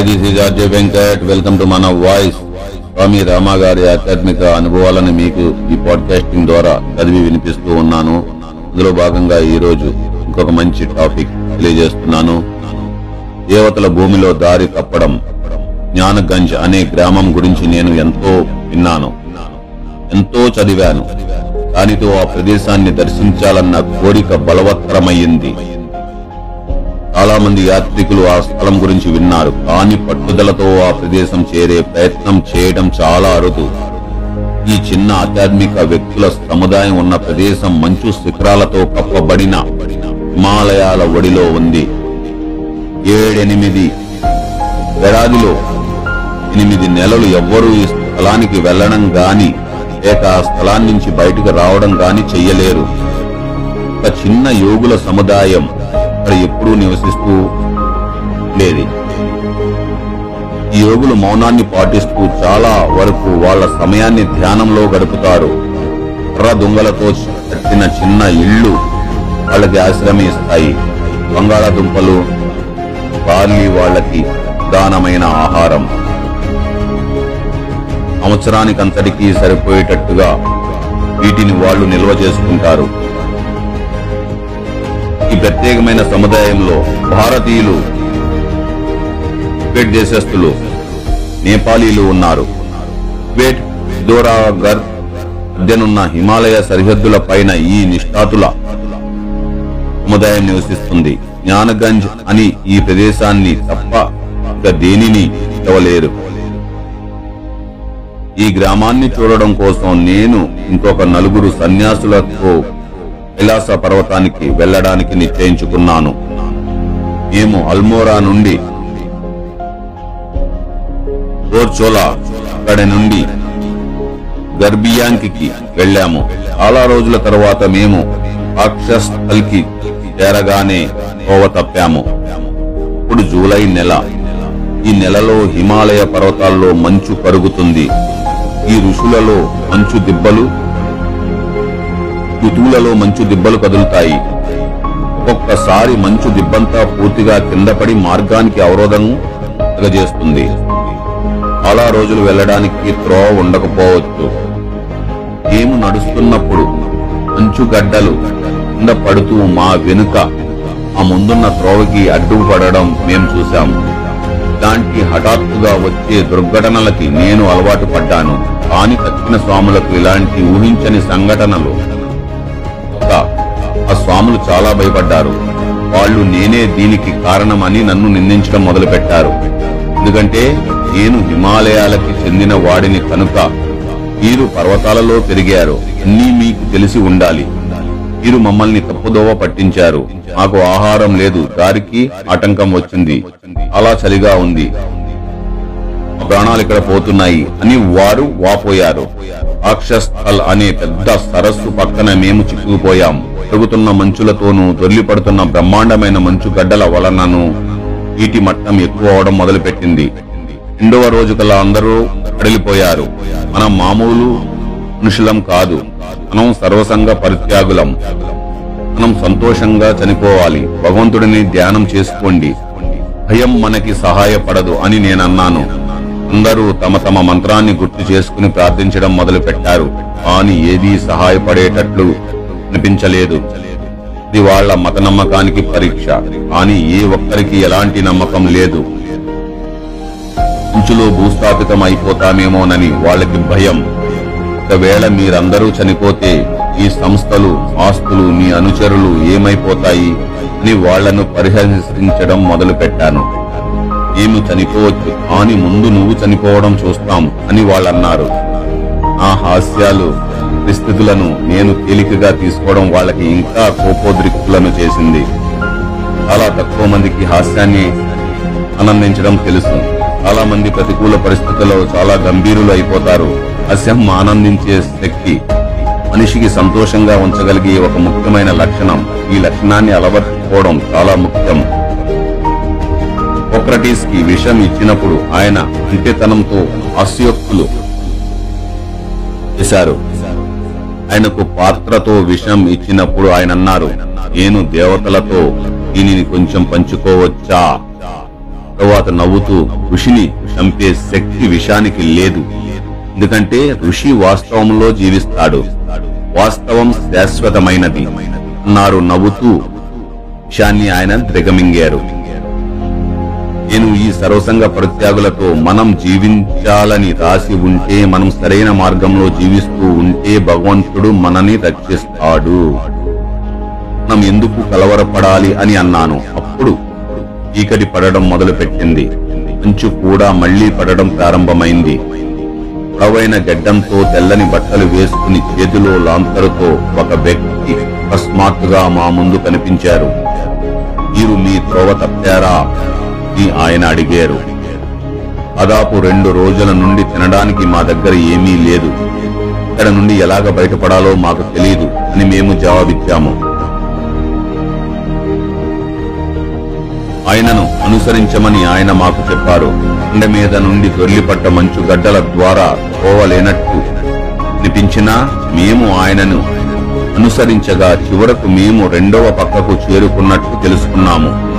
Hi this is RJ Venkat welcome to మన voice. Swami రామాగారి ఆధ్యాత్మిక అనుభవాలను మీకు ఈ పాడ్కాస్టింగ్ ద్వారా చదివి వినిపిస్తూ ఉన్నాను. అందులో భాగంగా ఈ రోజు ఇంకొక మంచి టాపిక్ తెలియజేస్తున్నాను. దేవతల భూమిలో దారి తప్పడం జ్ఞానగంజ్ అనే గ్రామం గురించి నేను ఎంతో విన్నాను. ఎంతో చదివాను. దానితో ఆ ప్రదేశాన్ని దర్శించాలన్న కోరిక బలవత్తరమయ్యింది. చాలా మంది యాత్రికులు ఆ స్థలం గురించి విన్నారు. కానీ పట్టుదలతో ఆ ప్రదేశం చేరే ప్రయత్నం చేయడం చాలా అరుదు. ఈ చిన్న ఆధ్యాత్మిక వ్యక్తుల సముదాయం ఉన్న ప్రదేశం మంచు శిఖరాలతో కప్పబడిన హిమాలయాల ఒడిలో ఉంది. ఏడెనిమిది ఏడాదిలో ఎనిమిది నెలలు ఎవ్వరూ ఈ స్థలానికి వెళ్ళడం గాని లేక ఆ స్థలాన్నించి బయటకు రావడం గాని చెయ్యలేరు. ఒక చిన్న యోగుల సముదాయం అక్కడ ఎప్పుడూ నివసిస్తూ ఉండేది ఈ యోగులు మౌనాన్ని పాటిస్తూ చాలా వరకు వాళ్ళ సమయాన్ని ధ్యానంలో గడుపుతారు. కర్ర దొంగలతో కట్టిన చిన్న ఇళ్ళు వాళ్ళకి ఆశ్రమం ఇస్తాయి. బంగాళాదుంపలు బార్లీ వాళ్ళకి ప్రధానమైన ఆహారం. సంవత్సరానికంతటికీ సరిపోయేటట్టుగా వీటిని వాళ్ళు నిల్వ చేసుకుంటారు. ప్రత్యేకమైన సముదాయంలో భారతీయులు క్వేట్ దేశస్థులు నేపాలీలు ఉన్నారు. క్వేట్ దోరాగర్ మధ్యనున్న హిమాలయ సరిహద్దుల పైన ఈ నిష్ఠాతుల సముదాయం నివసిస్తుంది. జ్ఞానగంజ్ అని ఈ ప్రదేశాన్ని తప్ప ఇక దేనిని ఇవ్వలేరు ఈ గ్రామాన్ని చూడడం కోసం నేను ఇంకొక నలుగురు సన్యాసులతో కైలాస పర్వతానికి వెళ్ళడానికి నిశ్చయించుకున్నాను. మేము అల్మోరా నుండి ఓర్చోలా అక్కడి నుండి గర్బియాంకి వెళ్ళాము. చాలా రోజుల తర్వాత మేము రాక్షస్థల్కి చేరగానే కోవ తప్పాము. ఇప్పుడు జూలై నెల. ఈ నెలలో హిమాలయ పర్వతాల్లో మంచు కరుగుతుంది. ఈ ఋషులలో మంచు దిబ్బలు ఋతువులలో మంచు దిబ్బలు కదులుతాయి. ఒక్కొక్కసారి మంచు దిబ్బంతా పూర్తిగా కిందపడి మార్గానికి అవరోధం కలగజేస్తుంది. చాలా రోజులు వెళ్ళడానికి త్రోవ ఉండకపోవచ్చు. మేము నడుస్తున్నప్పుడు మంచు గడ్డలు కింద పడుతూ మా వెనుక ఆ ముందున్న త్రోవకి అడ్డు పడడం మేము చూశాం. ఇలాంటి హఠాత్తుగా వచ్చే దుర్ఘటనలకి నేను అలవాటు పడ్డాను. కాని తక్షణ స్వాములకు ఇలాంటి ఊహించని సంఘటనలు స్వాములు చాలా భయపడ్డారు. వాళ్ళు నేనే దీనికి కారణమని నన్ను నిందించడం మొదలుపెట్టారు. ఎందుకంటే నేను హిమాలయాలకి చెందిన వాడిని కనుక మీరు పర్వతాలలో పెరిగారు. అన్నీ మీకు తెలిసి ఉండాలి. మీరు మమ్మల్ని తప్పుదోవ పట్టించారు. మాకు ఆహారం లేదు. దారికి ఆటంకం వచ్చింది. అలా చలిగా ఉంది. ప్రాణాలు ఇక్కడ పోతున్నాయి అని వారు వాపోయారు. రాక్షస్థల్ అనే పెద్ద సరస్సు పక్కన మేము చిక్కుకుపోయాం. పెరుగుతున్న మంచులతోనూ దొర్లిపడుతున్న బ్రహ్మాండమైన మంచు గడ్డల వలనను నీటి మట్టం ఎక్కువ అవడం మొదలుపెట్టింది. రెండవ రోజు కల్లా అందరూ కడిలిపోయారు మనం మామూలు మనుషులం కాదు. మనం సర్వసంగ పరిత్యాగులం. మనం సంతోషంగా చనిపోవాలి. భగవంతుడిని ధ్యానం చేసుకోండి. భయం మనకి సహాయపడదు అని నేను అన్నాను అందరూ తమ తమ మంత్రాన్ని గుర్తు చేసుకుని ప్రార్థించడం మొదలు పెట్టారు కానీ ఏదీ సహాయపడేటట్లు అనిపించలేదు. ఇది వాళ్ళ మత నమ్మకానికి పరీక్ష. కానీ ఏ ఒక్కరికి ఎలాంటి నమ్మకం లేదు. అంచులో భూస్థాపితం అయిపోతామేమోనని వాళ్ళకి భయం. ఒకవేళ మీరందరూ చనిపోతే ఈ సంస్థలు ఆస్తులు మీ అనుచరులు ఏమైపోతాయి అని వాళ్ళను పరిహసించడం మొదలు పెట్టాను మేము చనిపోవచ్చు. కానీ ముందు నువ్వు చనిపోవడం చూస్తాం అని వాళ్ళన్నారు. ఆ హాస్యాలు పరిస్థితులను నేను తేలికగా తీసుకోవడం వాళ్ళకి ఇంకా కోపోద్రిక్తులను చేసింది. చాలా తక్కువ మందికి హాస్యాన్ని ఆనందించడం తెలుసు. చాలా మంది ప్రతికూల పరిస్థితుల్లో చాలా గంభీరులు అయిపోతారు. హాస్యం ఆనందించే శక్తి మనిషికి సంతోషంగా ఉంచగలిగే ఒక ముఖ్యమైన లక్షణం. ఈ లక్షణాన్ని అలవర్చుకోవడం చాలా ముఖ్యం. సోక్రటీస్కి విషం ఇచ్చినప్పుడు ఆయన అంత్యతనంతో అస్యోక్తులు చేశారు. ఆయనకు పాత్రతో విషం ఇచ్చినప్పుడు ఆయన అన్నారు నేను దేవతలతో దీనిని కొంచెం పంచుకోవచ్చా? తరువాత నవ్వుతూ ఋషిని చంపే శక్తి విషానికి లేదు. ఎందుకంటే ఋషి వాస్తవంలో జీవిస్తాడు. వాస్తవం శాశ్వతమైనది. అన్నారు నవ్వుతూ. విషాన్ని ఆయన దిగమింగారు. నేను ఈ సర్వసంగ ప్రత్యాగులతో మనం జీవించాలని రాసి ఉంటే మనం సరైన మార్గంలో జీవిస్తూ ఉంటే భగవంతుడు మనని రక్షిస్తాడు. మనం ఎందుకు కలవరపడాలి అని అన్నాను. అప్పుడు చీకటి పడడం మొదలుపెట్టింది. మంచు కూడా మళ్ళీ పడడం ప్రారంభమైంది. పొడవైన గడ్డంతో తెల్లని బట్టలు వేసుకుని చేతిలో లాంతరుతో ఒక వ్యక్తి అకస్మాత్తుగా మా ముందు కనిపించారు. మీరు మీ త్రోవ తప్పారా? గురించి ఆయన అడిగారు. దాదాపు రెండు రోజుల నుండి తినడానికి మా దగ్గర ఏమీ లేదు. ఇక్కడ నుండి ఎలాగ బయటపడాలో మాకు తెలియదు అని మేము జవాబిచ్చాము. ఆయనను అనుసరించమని ఆయన మాకు చెప్పారు. కొండ మీద నుండి దొర్లిపడ్డ మంచు గడ్డల ద్వారా పోవలేనట్టు అనిపించినా మేము ఆయనను అనుసరించగా చివరకు మేము రెండవ పక్కకు చేరుకున్నట్టు తెలుసుకున్నాము.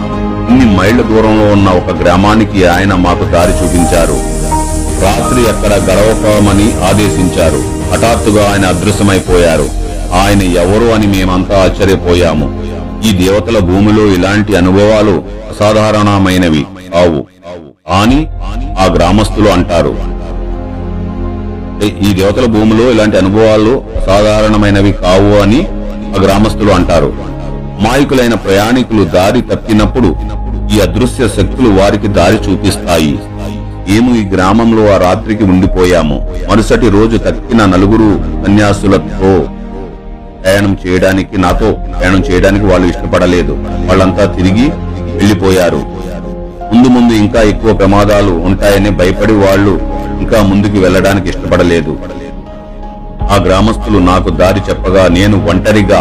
కొన్ని మైళ్ళ దూరంలో ఉన్న ఒక గ్రామానికి ఆయన మాకు దారి చూపించారు. రాత్రి అక్కడ గడవకమని ఆదేశించారు. హఠాత్తుగా ఆయన అదృశ్యమైపోయారు. ఆయన ఎవరు అని మేమంతా ఆశ్చర్యపోయాము. ఈ దేవతల భూమిలో ఇలాంటి అనుభవాలు అసాధారణమైనవి. కావు అని ఆ గ్రామస్తులు అంటారు. ఈ దేవతల భూమిలో ఇలాంటి అనుభవాలు సాధారణమైనవి కావు అని ఆ గ్రామస్తులు అంటారు. మాయకులైన ప్రయాణికులు దారి తప్పినప్పుడు ఈ అదృశ్య శక్తులు వారికి దారి చూపిస్తాయి. మేము ఈ గ్రామంలో ఆ రాత్రికి ఉండిపోయాము. మరుసటి రోజు తక్కిన నలుగురు సన్యాసులతో ప్రయాణం చేయడానికి నాతో ప్రయాణం చేయడానికి వాళ్ళు ఇష్టపడలేదు. వాళ్ళంతా తిరిగి వెళ్ళిపోయారు ముందు ముందు ఇంకా ఎక్కువ ప్రమాదాలు ఉంటాయని భయపడి వాళ్ళు ఇంకా ముందుకు వెళ్ళడానికి ఇష్టపడలేదు. ఆ గ్రామస్తులు నాకు దారి చెప్పగా నేను ఒంటరిగా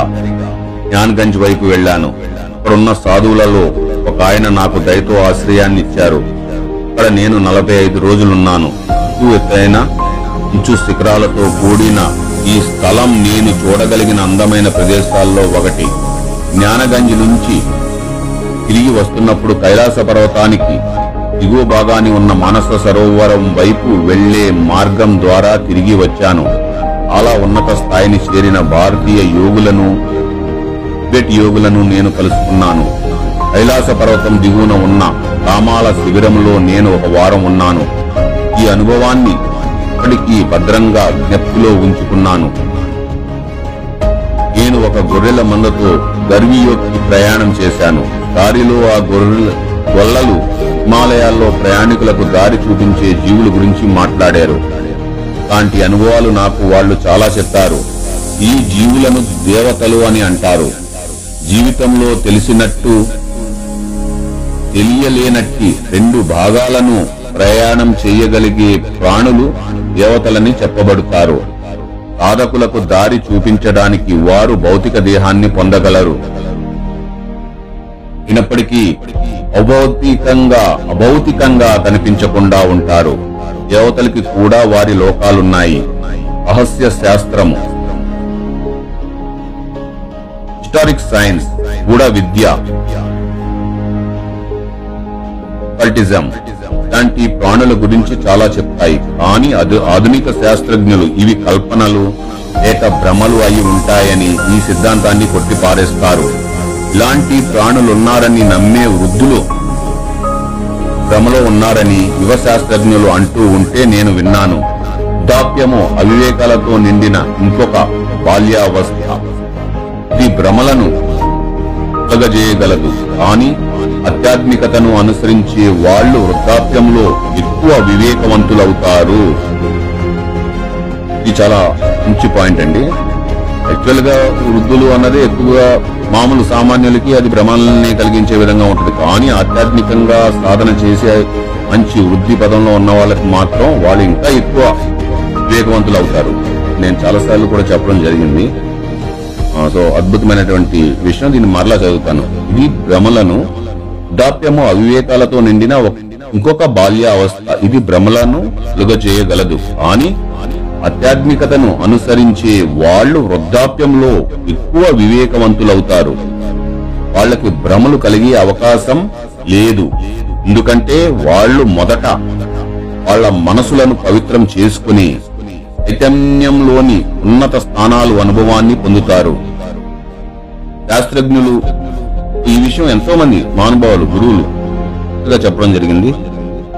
జ్ఞాన్గంజ్ వైపు వెళ్ళాను. అక్కడున్న సాధువులలో ఒక ఆయన నాకు దయతో ఆశ్రయాన్ని ఇచ్చారు అక్కడ నేను నలభై ఐదు రోజులున్నాను. ఎత్తైన ఇంచు శిఖరాలతో కూడిన ఈ స్థలం నేను చూడగలిగిన అందమైన ప్రదేశాల్లో ఒకటి. జ్ఞానగంజ్ నుంచి తిరిగి వస్తున్నప్పుడు కైలాస పర్వతానికి దిగువ భాగాన్ని ఉన్న మానస సరోవరం వైపు వెళ్ళే మార్గం ద్వారా తిరిగి వచ్చాను. అలా ఉన్నత స్థాయిని చేరిన భారతీయ యోగులను టిబెట్ యోగులను నేను కలుసుకున్నాను. కైలాస పర్వతం దిగువన ఉన్న రామాల శిబిరంలో నేను ఒక వారం ఉన్నాను. ఈ అనుభవాన్ని ఇప్పటికీ భద్రంగా జ్ఞప్తిలో ఉంచుకున్నాను. నేను ఒక గొర్రెల మందతో గర్వియోక్కి ప్రయాణం చేశాను. దారిలో ఆ గొర్రెల గొల్లలు హిమాలయాల్లో ప్రయాణికులకు దారి చూపించే జీవుల గురించి మాట్లాడారు. అలాంటి అనుభవాలు నాకు వాళ్ళు చాలా చెప్పారు. ఈ జీవులను దేవతలు అని అంటారు. జీవితంలో తెలిసినట్టు తెలియలేనట్టి రెండు భాగాలను ప్రయాణం చేయగలిగే ప్రాణులు దేవతలని చెప్పబడుతారు. సాధకులకు దారి చూపించడానికి వారు భౌతిక దేహాన్ని పొందగలరు. అయినప్పటికీ అభౌతికంగా అభౌతికంగా కనిపించకుండా ఉంటారు. దేవతలకి కూడా వారి లోకాలున్నాయి. రహస్య శాస్త్రము. హిస్టారిక్ సైన్స్ కూడా విద్య. కల్టిజం లాంటి ప్రాణుల గురించి చాలా చెప్తాయి. కానీ అది ఆధునిక శాస్త్రజ్ఞులు ఇవి కల్పనలు లేక భ్రమలు అయి ఉంటాయని ఈ సిద్ధాంతాన్ని కొట్టిపారేస్తారు ఇలాంటి ప్రాణులున్నారని నమ్మే వృద్ధులు భ్రమలో ఉన్నారని యువ శాస్త్రజ్ఞులు అంటూ ఉంటే నేను విన్నాను. వృద్ధాప్యము అవివేకాలతో నిండిన ఇంకొక బాల్యావస్థ. ఈ భ్రమలను కలగజేయగలదు కానీ ఆధ్యాత్మికతను అనుసరించే వాళ్ళు వృద్ధాప్యంలో ఎక్కువ వివేకవంతులవుతారు. ఇది చాలా మంచి పాయింట్ అండి. యాక్చువల్గా వృద్ధులు అన్నది ఎక్కువగా మామూలు సామాన్యులకి అది భ్రమాలని కలిగించే విధంగా ఉంటుంది. కానీ ఆధ్యాత్మికంగా సాధన చేసే మంచి వృద్ధి పదంలో ఉన్న వాళ్ళకి మాత్రం వాళ్ళు ఇంకా ఎక్కువ వివేకవంతులు అవుతారు నేను చాలాసార్లు కూడా చెప్పడం జరిగింది. సో అద్భుతమైనటువంటి విషయం. దీన్ని మరలా చదువుతాను. ఇది భ్రమలను వృద్ధాప్యము అవివేకాలతో నిండిన ఇంకొక బాల్య అవస్థ. ఇది భ్రమలను కలుగ చేయగలదు కానీ ఆధ్యాత్మికతను అనుసరించే వాళ్ళు వృద్ధాప్యంలో ఎక్కువ వివేకవంతులవుతారు. వాళ్ళకి భ్రమలు కలిగే అవకాశం లేదు. ఎందుకంటే వాళ్ళు మొదట వాళ్ళ మనసులను పవిత్రం చేసుకుని చైతన్యంలోని ఉన్నత స్థానాలు అనుభవాన్ని పొందుతారు. శాస్త్రజ్ఞులు ఈ విషయం ఎంతో మంది మహానుభావులు గురువులు చెప్పడం జరిగింది.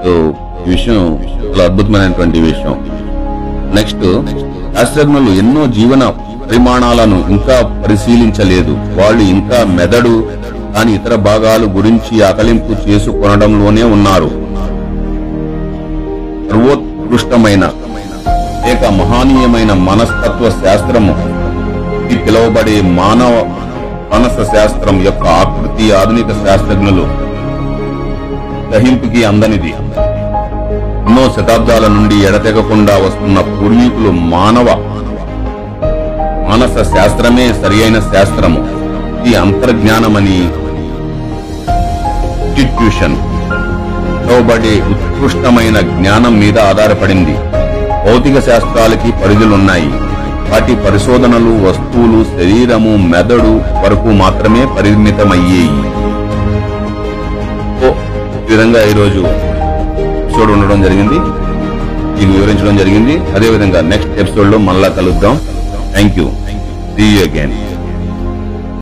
ఈ విషయం చాలా అద్భుతమైనటువంటి విషయం. నెక్స్ట్ శాస్త్రజ్ఞులు ఎన్నో జీవన పరిమాణాలను ఇంకా పరిశీలించలేదు. వాళ్ళు ఇంకా మెదడు దాని ఇతర భాగాలు గురించి ఆకలింపు చేసుకొనడంలోనే ఉన్నారు. సర్వోత్కృష్టమైన ప్రత్యేక మహనీయమైన మనస్తత్వ శాస్త్రము. ఇది పిలువబడే మానవ మనస శాస్త్రం యొక్క ఆకృతి ఆధునిక శాస్త్రజ్ఞులు గ్రహింపుకి అందనిది. ఎన్నో శతాబ్దాల నుండి ఎడతెగకుండా వస్తున్న పూర్వీకులు మానవ మానస శాస్త్రమే సరియైన శాస్త్రము. ఇది అంతర్జ్ఞానమని ఇన్స్టిట్యూషన్ లోబడే ఉత్కృష్టమైన జ్ఞానం మీద ఆధారపడింది. భౌతిక శాస్త్రాలకి పరిధులున్నాయి. వాటి పరిశోధనలు వస్తువులు శరీరము మెదడు వరకు మాత్రమే పరిమితమయ్యేయి. ఈ విధంగా ఈరోజు ఎపిసోడ్ ఉండడం జరిగింది. మీకు వివరించడం జరిగింది. అదేవిధంగా నెక్స్ట్ ఎపిసోడ్లో మళ్ళా కలుద్దాం. Thank you. See you again